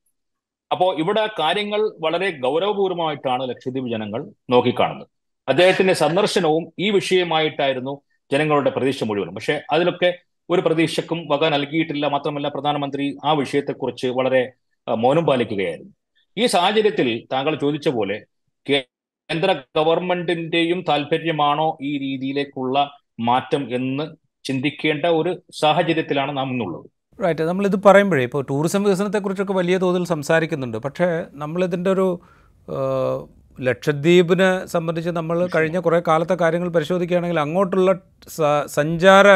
Speaker 2: അപ്പോൾ ഇവിടെ കാര്യങ്ങൾ വളരെ ഗൗരവപൂർവമായിട്ടാണ് ലക്ഷദ്വീപ് ജനങ്ങൾ നോക്കിക്കാണുന്നത്. അദ്ദേഹത്തിന്റെ സന്ദർശനവും ഈ വിഷയമായിട്ടായിരുന്നു ജനങ്ങളുടെ പ്രതീക്ഷ മുഴുവനും. പക്ഷെ അതിലൊക്കെ ഒരു പ്രതീക്ഷക്കും വക നൽകിയിട്ടില്ല. മാത്രമല്ല പ്രധാനമന്ത്രി ആ വിഷയത്തെക്കുറിച്ച് വളരെ മൗനം പാലിക്കുകയായിരുന്നു. ഈ സാഹചര്യത്തിൽ താങ്കൾ ചോദിച്ച പോലെ കേന്ദ്ര ഗവൺമെന്റിന്റെയും താല്പര്യമാണോ ഈ രീതിയിലേക്കുള്ള മാറ്റം എന്ന് ചിന്തിക്കേണ്ട ഒരു സാഹചര്യത്തിലാണ് നാം ഇന്നുള്ളത്.
Speaker 1: റൈറ്റ് നമ്മളിത് പറയുമ്പോഴേ ഇപ്പോൾ ടൂറിസം വികസനത്തെക്കുറിച്ചൊക്കെ വലിയ തോതിൽ സംസാരിക്കുന്നുണ്ട്. പക്ഷേ നമ്മളിതിന്റെ ഒരു ലക്ഷദ്വീപിനെ സംബന്ധിച്ച് നമ്മൾ കഴിഞ്ഞ കുറേ കാലത്തെ കാര്യങ്ങൾ പരിശോധിക്കുകയാണെങ്കിൽ അങ്ങോട്ടുള്ള സഞ്ചാര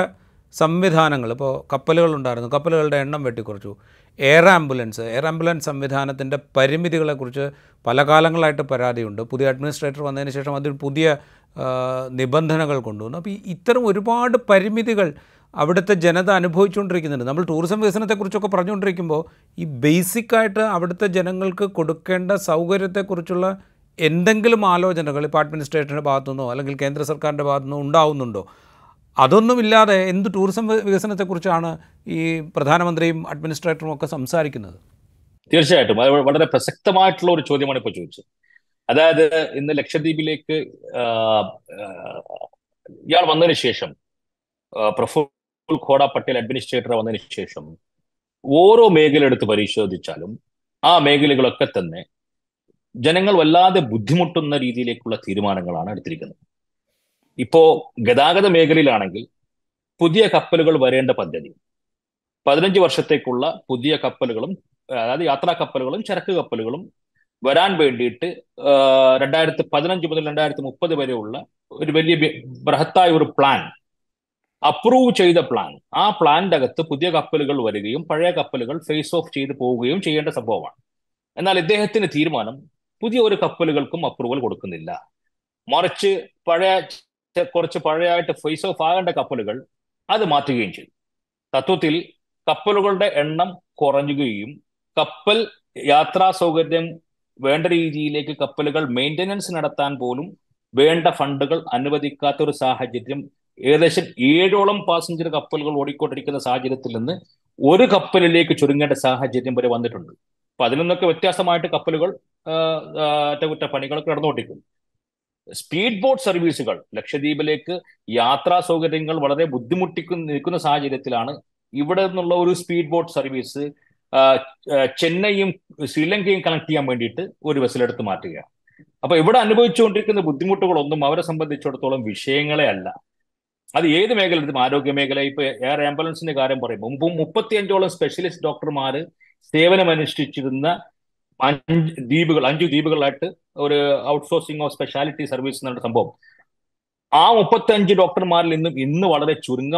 Speaker 1: സംവിധാനങ്ങൾ ഇപ്പോൾ കപ്പലുകളുണ്ടായിരുന്നു കപ്പലുകളുടെ എണ്ണം വെട്ടിക്കുറച്ചു. എയർ ആംബുലൻസ് എയർ ആംബുലൻസ് സംവിധാനത്തിന്റെ പരിമിതികളെക്കുറിച്ച് പല കാലങ്ങളായിട്ട് പരാതിയുണ്ട്. പുതിയ അഡ്മിനിസ്ട്രേറ്റർ വന്നതിന് ശേഷം അതിൽ പുതിയ നിബന്ധനകൾ കൊണ്ടുവന്നു. അപ്പോൾ ഇത്തരം ഒരുപാട് പരിമിതികൾ അവിടുത്തെ ജനത അനുഭവിച്ചുകൊണ്ടിരിക്കുന്നുണ്ട്. നമ്മൾ ടൂറിസം വികസനത്തെക്കുറിച്ചൊക്കെ പറഞ്ഞുകൊണ്ടിരിക്കുമ്പോൾ ഈ ബേസിക്കായിട്ട് അവിടുത്തെ ജനങ്ങൾക്ക് കൊടുക്കേണ്ട സൗകര്യത്തെക്കുറിച്ചുള്ള എന്തെങ്കിലും ആലോചനകൾ ഇപ്പോൾ അഡ്മിനിസ്ട്രേറ്ററിന്റെ ഭാഗത്തുനിന്നോ അല്ലെങ്കിൽ കേന്ദ്ര സർക്കാരിന്റെ ഭാഗത്തുനിന്നോ ഉണ്ടാവുന്നുണ്ടോ? അതൊന്നുമില്ലാതെ എന്ത് ടൂറിസം വികസനത്തെക്കുറിച്ചാണ് ഈ പ്രധാനമന്ത്രിയും അഡ്മിനിസ്ട്രേറ്ററും ഒക്കെ സംസാരിക്കുന്നത്?
Speaker 2: തീർച്ചയായിട്ടും. അത് വളരെ പ്രസക്തമായിട്ടുള്ള ഒരു ചോദ്യമാണ് ഇപ്പോൾ ചോദിച്ചത്. അതായത് ഇന്ന് ലക്ഷദ്വീപിലേക്ക് ഇയാൾ വന്നതിന് ശേഷം പ്രഫുൽ ഖോഡ പട്ടേൽ അഡ്മിനിസ്ട്രേറ്റർ വന്നതിന് ശേഷം ഓരോ മേഖല എടുത്ത് പരിശോധിച്ചാലും ആ മേഖലകളൊക്കെ തന്നെ ജനങ്ങൾ വല്ലാതെ ബുദ്ധിമുട്ടുന്ന രീതിയിലേക്കുള്ള തീരുമാനങ്ങളാണ് എടുത്തിരിക്കുന്നത്. ഇപ്പോ ഗതാഗത മേഖലയിലാണെങ്കിൽ പുതിയ കപ്പലുകൾ വരേണ്ട പദ്ധതി. പതിനഞ്ച് വർഷത്തേക്കുള്ള പുതിയ കപ്പലുകളും അതായത് യാത്രാ കപ്പലുകളും ചരക്ക് കപ്പലുകളും വരാൻ വേണ്ടിയിട്ട് രണ്ടായിരത്തി പതിനഞ്ച് മുതൽ രണ്ടായിരത്തി മുപ്പത് വരെയുള്ള ഒരു വലിയ ബൃഹത്തായ ഒരു പ്ലാൻ അപ്രൂവ് ചെയ്ത പ്ലാൻ. ആ പ്ലാനിന്റെ അകത്ത് പുതിയ കപ്പലുകൾ വരികയും പഴയ കപ്പലുകൾ ഫേസ് ഓഫ് ചെയ്ത് പോവുകയും ചെയ്യേണ്ട സംഭവമാണ്. എന്നാൽ ഇദ്ദേഹത്തിന്റെ തീരുമാനം പുതിയ ഒരു കപ്പലുകൾക്കും അപ്രൂവൽ കൊടുക്കുന്നില്ല. മറിച്ച് പഴയ കുറച്ച് പഴയതായിട്ട് ഫേസ് ഓഫ് ആകേണ്ട കപ്പലുകൾ അത് മാറ്റുകയും ചെയ്തു. തത്വത്തിൽ കപ്പലുകളുടെ എണ്ണം കുറഞ്ഞുകയും കപ്പൽ യാത്രാ സൗകര്യം വേണ്ട രീതിയിലേക്ക് കപ്പലുകൾ മെയിന്റനൻസ് നടത്താൻ പോലും വേണ്ട ഫണ്ടുകൾ അനുവദിക്കാത്ത ഒരു സാഹചര്യം ഏകദേശം ഏഴോളം പാസഞ്ചർ കപ്പലുകൾ ഓടിക്കൊണ്ടിരിക്കുന്ന സാഹചര്യത്തിൽ നിന്ന് ഒരു കപ്പലിലേക്ക് ചുരുങ്ങേണ്ട സാഹചര്യം വരെ വന്നിട്ടുണ്ട്. അപ്പൊ അതിൽ നിന്നൊക്കെ വ്യത്യാസമായിട്ട് കപ്പലുകൾ അറ്റകുറ്റപ്പണികൾ അറ്റകുറ്റപ്പണികളൊക്കെ സ്പീഡ് ബോട്ട് സർവീസുകൾ ലക്ഷദ്വീപിലേക്ക് യാത്രാ സൗകര്യങ്ങൾ വളരെ ബുദ്ധിമുട്ടിക്കുന്ന നിൽക്കുന്ന സാഹചര്യത്തിലാണ് ഇവിടെ നിന്നുള്ള ഒരു സ്പീഡ് ബോട്ട് സർവീസ് ചെന്നൈയും ശ്രീലങ്കയും കണക്ട് ചെയ്യാൻ വേണ്ടിയിട്ട് ഒരു ബസ്സിലെടുത്ത് മാറ്റുകയാണ്. അപ്പൊ ഇവിടെ അനുഭവിച്ചുകൊണ്ടിരിക്കുന്ന ബുദ്ധിമുട്ടുകളൊന്നും അവരെ സംബന്ധിച്ചിടത്തോളം വിഷയങ്ങളെ അല്ല. അത് ഏത് മേഖല ആരോഗ്യ മേഖല ഇപ്പൊ എയർ ആംബുലൻസിന്റെ കാര്യം പറയും മുമ്പും മുപ്പത്തിയഞ്ചോളം സ്പെഷ്യലിസ്റ്റ് ഡോക്ടർമാര് സേവനമനുഷ്ഠിച്ചിരുന്ന അഞ്ച് ദ്വീപുകൾ അഞ്ചു ദ്വീപുകളായിട്ട് ഒരു ഔട്ട്സോഴ്സിംഗ് ഓഫ് സ്പെഷ്യാലിറ്റി സർവീസ് എന്നുള്ള സംഭവം. ആ മുപ്പത്തഞ്ച് ഡോക്ടർമാരിൽ നിന്നും ഇന്ന് വളരെ ചുരുങ്ങ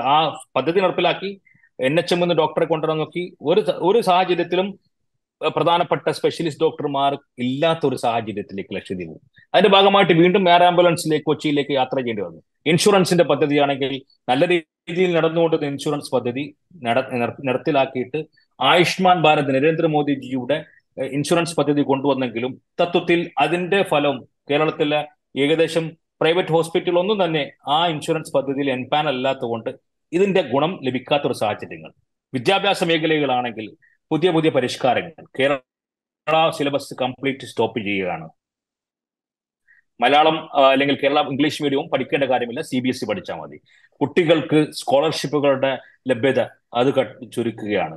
Speaker 2: ആ പദ്ധതി നടപ്പിലാക്കി. എൻ എച്ച് എം എന്ന് ഡോക്ടറെ കൊണ്ടുവരാൻ നോക്കി. ഒരു ഒരു സാഹചര്യത്തിലും പ്രധാനപ്പെട്ട സ്പെഷ്യലിസ്റ്റ് ഡോക്ടർമാർ ഇല്ലാത്ത ഒരു സാഹചര്യത്തിലേക്ക് ലക്ഷദ്വീപ് അതിന്റെ ഭാഗമായിട്ട് വീണ്ടും എയർ ആംബുലൻസിലേക്ക് കൊച്ചിയിലേക്ക് യാത്ര ചെയ്യേണ്ടി വന്നു. ഇൻഷുറൻസിന്റെ പദ്ധതിയാണെങ്കിൽ നല്ല രീതിയിൽ നടന്നുകൊണ്ടിരുന്ന ഇൻഷുറൻസ് പദ്ധതി നട നടത്തിലാക്കിയിട്ട് ആയുഷ്മാൻ ഭാരത് നരേന്ദ്രമോദിജിയുടെ ഇൻഷുറൻസ് പദ്ധതി കൊണ്ടുവന്നെങ്കിലും തത്വത്തിൽ അതിന്റെ ഫലം കേരളത്തിലെ ഏകദേശം പ്രൈവറ്റ് ഹോസ്പിറ്റൽ ഒന്നും തന്നെ ആ ഇൻഷുറൻസ് പദ്ധതിയിൽ എൻപാൻ അല്ലാത്തതുകൊണ്ട് ഇതിന്റെ ഗുണം ലഭിക്കാത്ത ഒരു സാഹചര്യങ്ങൾ. വിദ്യാഭ്യാസ മേഖലകളാണെങ്കിൽ പുതിയ പുതിയ പരിഷ്കാരങ്ങൾ. കേരള സിലബസ് കംപ്ലീറ്റ് സ്റ്റോപ്പ് ചെയ്യുകയാണ്. മലയാളം അല്ലെങ്കിൽ കേരള ഇംഗ്ലീഷ് മീഡിയവും പഠിക്കേണ്ട കാര്യമില്ല സി ബി എസ് ഇ പഠിച്ചാൽ മതി. കുട്ടികൾക്ക് സ്കോളർഷിപ്പുകളുടെ ലഭ്യത അത് ചുരുക്കുകയാണ്.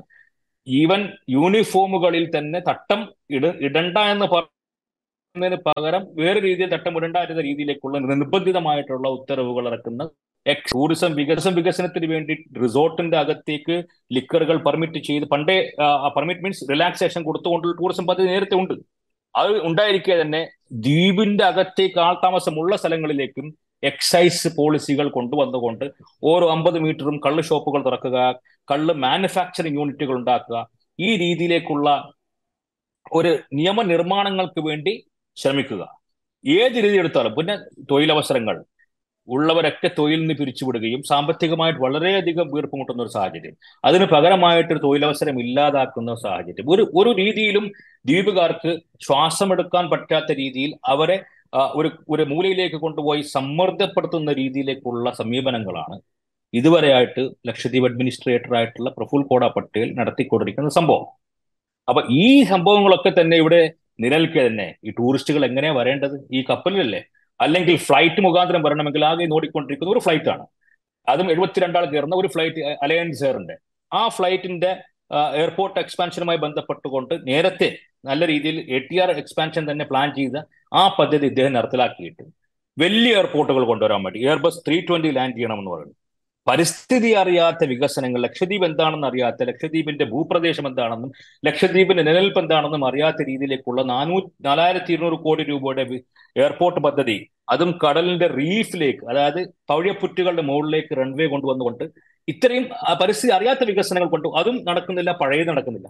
Speaker 2: ഈവൻ യൂണിഫോമുകളിൽ തന്നെ തട്ടം ഇട ഇടണ്ട എന്ന് പറയുന്നതിന് പകരം വേറെ രീതിയിൽ തട്ടം ഇടണ്ടായിരുന്ന രീതിയിലേക്കുള്ള നിർബന്ധിതമായിട്ടുള്ള ഉത്തരവുകൾ ഇറക്കുന്ന ടൂറിസം വികസനം വികസനത്തിന് വേണ്ടി റിസോർട്ടിന്റെ അകത്തേക്ക് ലിക്കറുകൾ പെർമിറ്റ് ചെയ്ത് പണ്ടേ പെർമിറ്റ് മീൻസ് റിലാക്സേഷൻ കൊടുത്തുകൊണ്ടുള്ള ടൂറിസം പദ്ധതി നേരത്തെ ഉണ്ട്. അത് ഉണ്ടായിരിക്കെ തന്നെ ദ്വീപിന്റെ അകത്തേക്ക് ആൾതാമസമുള്ള സ്ഥലങ്ങളിലേക്കും എക്സൈസ് പോളിസികൾ കൊണ്ടുവന്നുകൊണ്ട് ഓരോ അമ്പത് മീറ്ററും കള്ള് ഷോപ്പുകൾ തുറക്കുക കള്ള് മാനുഫാക്ചറിങ് യൂണിറ്റുകൾ ഉണ്ടാക്കുക. ഈ രീതിയിലേക്കുള്ള ഒരു നിയമനിർമ്മാണങ്ങൾക്ക് വേണ്ടി ശ്രമിക്കുക. ഏത് രീതി എടുത്താലും പിന്നെ തൊഴിലവസരങ്ങൾ. ഉള്ളവരൊക്കെ തൊഴിലിൽ നിന്ന് പിരിച്ചുവിടുകയും സാമ്പത്തികമായിട്ട് വളരെയധികം വീർപ്പ് മുട്ടുന്ന ഒരു സാഹചര്യം. അതിന് പകരമായിട്ട് ഒരു തൊഴിലവസരം ഇല്ലാതാക്കുന്ന സാഹചര്യം. ഒരു ഒരു രീതിയിലും ദ്വീപുകാർക്ക് ശ്വാസമെടുക്കാൻ പറ്റാത്ത രീതിയിൽ അവരെ ഒരു ഒരു മൂലയിലേക്ക് കൊണ്ടുപോയി സമ്മർദ്ദപ്പെടുത്തുന്ന രീതിയിലേക്കുള്ള സമീപനങ്ങളാണ് ഇതുവരെയായിട്ട് ലക്ഷദ്വീപ് അഡ്മിനിസ്ട്രേറ്റർ ആയിട്ടുള്ള പ്രഫുൽ കോട പട്ടേൽ നടത്തിക്കൊണ്ടിരിക്കുന്ന സംഭവം. അപ്പൊ ഈ സംഭവങ്ങളൊക്കെ തന്നെ ഇവിടെ നിലനിൽക്കെ തന്നെ. ഈ ടൂറിസ്റ്റുകൾ എങ്ങനെയാ വരേണ്ടത്? ഈ കപ്പലിലല്ലേ? അല്ലെങ്കിൽ ഫ്ലൈറ്റ് മുഖാന്തരം വരണമെങ്കിൽ ആകെ നോടിക്കൊണ്ടിരിക്കുന്ന ഒരു ഫ്ലൈറ്റ് ആണ്. അതും എഴുപത്തിരണ്ടാൾ കയറുന്ന ഒരു ഫ്ലൈറ്റ് അലയൻസ് എയറിന്റെ ആ ഫ്ലൈറ്റിന്റെ എയർപോർട്ട് എക്സ്പാൻഷനുമായി ബന്ധപ്പെട്ടുകൊണ്ട് നേരത്തെ നല്ല രീതിയിൽ എ ടി ആർ എക്സ്പാൻഷൻ തന്നെ പ്ലാൻ ചെയ്ത ആ പദ്ധതി ഇദ്ദേഹം നടപ്പിലാക്കിയിട്ട് വലിയ എയർപോർട്ടുകൾ കൊണ്ടുവരാൻ വേണ്ടി. എയർബസ് ത്രീ ട്വന്റി ലാൻഡ് ചെയ്യണമെന്ന് പറയുന്നു. പരിസ്ഥിതി അറിയാത്ത വികസനങ്ങൾ ലക്ഷദ്വീപ് എന്താണെന്ന് അറിയാത്ത ലക്ഷദ്വീപിന്റെ ഭൂപ്രദേശം എന്താണെന്നും ലക്ഷദ്വീപിന്റെ നിലനിൽപ്പ് എന്താണെന്നും അറിയാത്ത രീതിയിലേക്കുള്ള നാനൂ നാലായിരത്തി ഇരുന്നൂറ് കോടി രൂപയുടെ എയർപോർട്ട് പദ്ധതി അതും കടലിന്റെ റീഫിലേക്ക് അതായത് പഴയപ്പുറ്റുകളുടെ മുകളിലേക്ക് റൺവേ കൊണ്ടുവന്നുകൊണ്ട് ഇത്രയും പരിസ്ഥിതി അറിയാത്ത വികസനങ്ങൾ കൊണ്ട് അതും നടക്കുന്നില്ല പഴയത് നടക്കുന്നില്ല.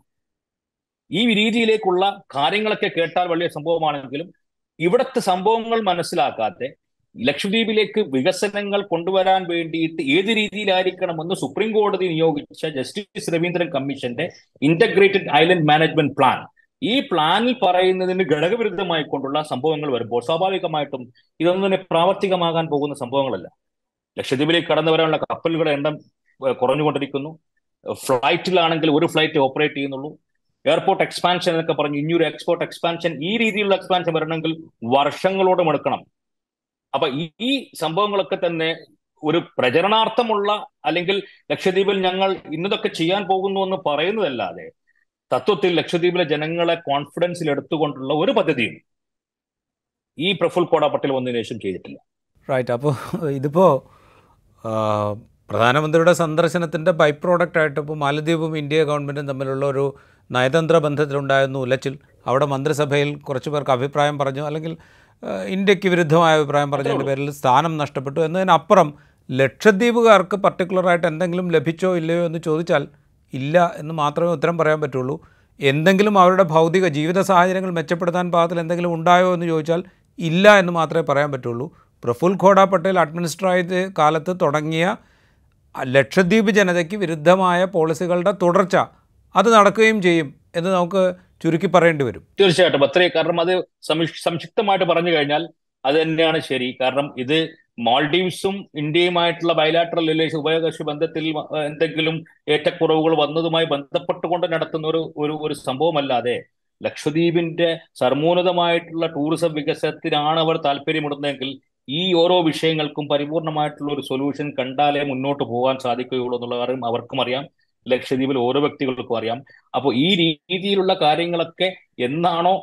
Speaker 2: ഈ രീതിയിലേക്കുള്ള കാര്യങ്ങളൊക്കെ കേട്ടാൽ വലിയ സംഭവമാണെങ്കിലും ഇവിടുത്തെ സംഭവങ്ങൾ മനസ്സിലാക്കാതെ ലക്ഷദ്വീപിലേക്ക് വികസനങ്ങൾ കൊണ്ടുവരാൻ വേണ്ടിയിട്ട് ഏത് രീതിയിലായിരിക്കണമെന്ന് സുപ്രീം കോടതി നിയോഗിച്ച ജസ്റ്റിസ് രവീന്ദ്രൻ കമ്മീഷന്റെ ഇന്റഗ്രേറ്റഡ് ഐലൻഡ് മാനേജ്മെന്റ് പ്ലാൻ ഈ പ്ലാനിൽ പറയുന്നതിന് ഘടകവിരുദ്ധമായി കൊണ്ടുള്ള സംഭവങ്ങൾ വരുമ്പോൾ സ്വാഭാവികമായിട്ടും ഇതൊന്നും തന്നെ പ്രാവർത്തികമാകാൻ പോകുന്ന സംഭവങ്ങളല്ല. ലക്ഷദ്വീപിലേക്ക് കടന്നു വരാനുള്ള കപ്പലുകളുടെ എണ്ണം കുറഞ്ഞുകൊണ്ടിരിക്കുന്നു. ഫ്ലൈറ്റിലാണെങ്കിൽ ഒരു ഫ്ലൈറ്റ് ഓപ്പറേറ്റ് ചെയ്യുന്നുള്ളൂ. എയർപോർട്ട് എക്സ്പാൻഷൻ എന്നൊക്കെ പറഞ്ഞു ഇനിയൊരു എക്സ്പോർട്ട് എക്സ്പാൻഷൻ ഈ രീതിയിലുള്ള എക്സ്പാൻഷൻ വരണമെങ്കിൽ വർഷങ്ങളോടും എടുക്കണം. അപ്പൊ ഈ സംഭവങ്ങളൊക്കെ തന്നെ ഒരു പ്രചരണാർത്ഥമുള്ള അല്ലെങ്കിൽ ലക്ഷദ്വീപിൽ ഞങ്ങൾ ഇന്നതൊക്കെ ചെയ്യാൻ പോകുന്നു എന്ന് പറയുന്നതല്ലാതെ തത്വത്തിൽ ലക്ഷദ്വീപിലെ ജനങ്ങളെ കോൺഫിഡൻസിൽ എടുത്തുകൊണ്ടുള്ള ഒരു പദ്ധതിയും ഈ പ്രഫുൽ കോട പട്ടേൽ വന്നതിന് ശേഷം ചെയ്തിട്ടില്ല.
Speaker 1: റൈറ്റ് അപ്പോൾ ഇതിപ്പോ പ്രധാനമന്ത്രിയുടെ സന്ദർശനത്തിന്റെ ബൈ പ്രോഡക്റ്റ് ആയിട്ട് ഇപ്പോൾ മാലദ്വീപും ഇന്ത്യ ഗവൺമെന്റും തമ്മിലുള്ള ഒരു നയതന്ത്ര ബന്ധത്തിലുണ്ടായിരുന്നു ഉലച്ചിൽ. അവിടെ മന്ത്രിസഭയിൽ കുറച്ച് പേർക്ക് അഭിപ്രായം പറഞ്ഞു. അല്ലെങ്കിൽ ഇന്ത്യയ്ക്ക് വിരുദ്ധമായ അഭിപ്രായം പറഞ്ഞതിന്റെ പേരിൽ സ്ഥാനം നഷ്ടപ്പെട്ടു എന്നതിനപ്പുറം ലക്ഷദ്വീപുകാർക്ക് പർട്ടിക്കുലറായിട്ട് എന്തെങ്കിലും ലഭിച്ചോ ഇല്ലയോ എന്ന് ചോദിച്ചാൽ ഇല്ല എന്ന് മാത്രമേ ഉത്തരം പറയാൻ പറ്റുള്ളൂ. എന്തെങ്കിലും അവരുടെ ഭൗതിക ജീവിത സാഹചര്യങ്ങൾ മെച്ചപ്പെടുത്താൻ പാകത്തിൽ എന്തെങ്കിലും ഉണ്ടായോ എന്ന് ചോദിച്ചാൽ ഇല്ല എന്ന് മാത്രമേ പറയാൻ പറ്റുള്ളൂ. പ്രഫുൽ ഖോഡ പട്ടേൽ അഡ്മിനിസ്ട്രേറ്റ് കാലത്ത് തുടങ്ങിയ ലക്ഷദ്വീപ് ജനതയ്ക്ക് വിരുദ്ധമായ പോളിസികളുടെ തുടർച്ച അത് നടക്കുകയും ചെയ്യും എന്ന് നമുക്ക് ചുരുക്കി പറയേണ്ടി വരും.
Speaker 2: തീർച്ചയായിട്ടും. അത്രേ. കാരണം അത് സംക്ഷിപ്തമായിട്ട് പറഞ്ഞു കഴിഞ്ഞാൽ അത് തന്നെയാണ് ശരി. കാരണം ഇത് മാൾഡീവ്സും ഇന്ത്യയുമായിട്ടുള്ള ബയലാട്രൽ റിലേഷൻ ഉഭയകക്ഷി ബന്ധത്തിൽ എന്തെങ്കിലും ഏറ്റക്കുറവുകൾ വന്നതുമായി ബന്ധപ്പെട്ടുകൊണ്ട് നടത്തുന്ന ഒരു ഒരു ഒരു സംഭവമല്ലാതെ ലക്ഷദ്വീപിന്റെ സർമോന്നതമായിട്ടുള്ള ടൂറിസം വികസനത്തിനാണ് അവർ താല്പര്യമിടുന്നതെങ്കിൽ ഈ ഓരോ വിഷയങ്ങൾക്കും പരിപൂർണമായിട്ടുള്ള ഒരു സൊല്യൂഷൻ കണ്ടാലേ മുന്നോട്ട് പോകാൻ സാധിക്കുകയുള്ളൂ എന്നുള്ള കാര്യം അവർക്കും അറിയാം. ലക്ഷദ്വീപിൽ ഓരോ വ്യക്തികൾക്കും അറിയാം. അപ്പോൾ ഈ രീതിയിലുള്ള കാര്യങ്ങളൊക്കെ എന്നാണോ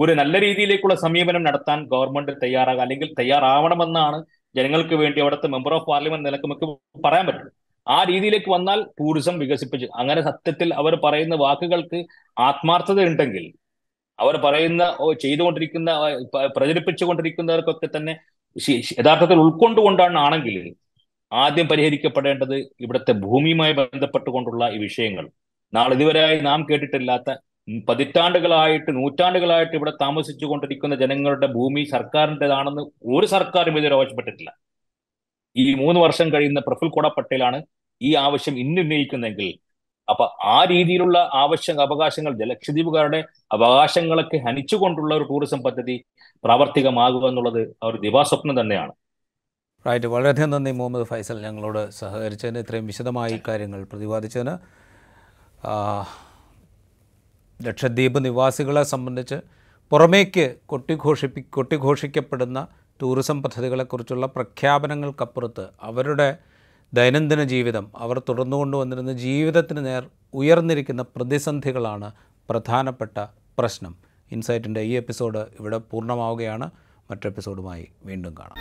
Speaker 2: ഒരു നല്ല രീതിയിലേക്കുള്ള സമീപനം നടത്താൻ ഗവൺമെന്റ് തയ്യാറാകുക അല്ലെങ്കിൽ തയ്യാറാവണമെന്നാണ് ജനങ്ങൾക്ക് വേണ്ടി അവിടുത്തെ മെമ്പർ ഓഫ് പാർലമെന്റ് നിലയ്ക്ക് നമുക്ക് പറയാൻ പറ്റും ആ രീതിയിലേക്ക് വന്നാൽ ടൂറിസം വികസിപ്പിച്ച് അങ്ങനെ സത്യത്തിൽ അവർ പറയുന്ന വാക്കുകൾക്ക് ആത്മാർത്ഥത ഉണ്ടെങ്കിൽ അവർ പറയുന്ന ചെയ്തുകൊണ്ടിരിക്കുന്ന പ്രചരിപ്പിച്ചുകൊണ്ടിരിക്കുന്നവർക്കൊക്കെ തന്നെ യഥാർത്ഥത്തിൽ ഉൾക്കൊണ്ടുകൊണ്ടാണ് ആണെങ്കിൽ ആദ്യം പരിഹരിക്കപ്പെടേണ്ടത് ഇവിടുത്തെ ഭൂമിയുമായി ബന്ധപ്പെട്ടുകൊണ്ടുള്ള ഈ വിഷയങ്ങൾ. നാളെ ഇതുവരെയായി നാം കേട്ടിട്ടില്ലാത്ത പതിറ്റാണ്ടുകളായിട്ട് നൂറ്റാണ്ടുകളായിട്ട് ഇവിടെ താമസിച്ചു കൊണ്ടിരിക്കുന്ന ജനങ്ങളുടെ ഭൂമി സർക്കാരിന്റെതാണെന്ന് ഒരു സർക്കാരും ഇതുവരെ ആവശ്യപ്പെട്ടിട്ടില്ല. ഈ മൂന്ന് വർഷം കഴിയുന്ന പ്രഫുൽ കോട പട്ടേലാണ് ഈ ആവശ്യം ഇന്ന് ഉന്നയിക്കുന്നതെങ്കിൽ അപ്പൊ ആ രീതിയിലുള്ള ആവശ്യ അവകാശങ്ങൾ ലക്ഷദ്വീപുകാരുടെ അവകാശങ്ങളൊക്കെ ഹനിച്ചുകൊണ്ടുള്ള ഒരു ടൂറിസം പദ്ധതി പ്രാവർത്തികമാകുക എന്നുള്ളത് ഒരു ദിവാസ്വപ്നം തന്നെയാണ്.
Speaker 1: റൈറ്റ്. വളരെയധികം നന്ദി മുഹമ്മദ് ഫൈസൽ ഞങ്ങളോട് സഹകരിച്ചതിന് ഇത്രയും വിശദമായി കാര്യങ്ങൾ പ്രതിപാദിച്ചതിന്. ലക്ഷദ്വീപ് നിവാസികളെ സംബന്ധിച്ച് പുറമേക്ക് കൊട്ടിഘോഷിപ്പി കൊട്ടിഘോഷിക്കപ്പെടുന്ന ടൂറിസം പദ്ധതികളെക്കുറിച്ചുള്ള പ്രഖ്യാപനങ്ങൾക്കപ്പുറത്ത് അവരുടെ ദൈനംദിന ജീവിതം അവർ തുടർന്നു കൊണ്ടുവന്നിരുന്ന ജീവിതത്തിന് നേർ ഉയർന്നിരിക്കുന്ന പ്രതിസന്ധികളാണ് പ്രധാനപ്പെട്ട പ്രശ്നം. ഇൻസൈറ്റിന്റെ ഈ എപ്പിസോഡ് ഇവിടെ പൂർണമാവുകയാണ്. മറ്റെപ്പിസോഡുമായി വീണ്ടും കാണാം.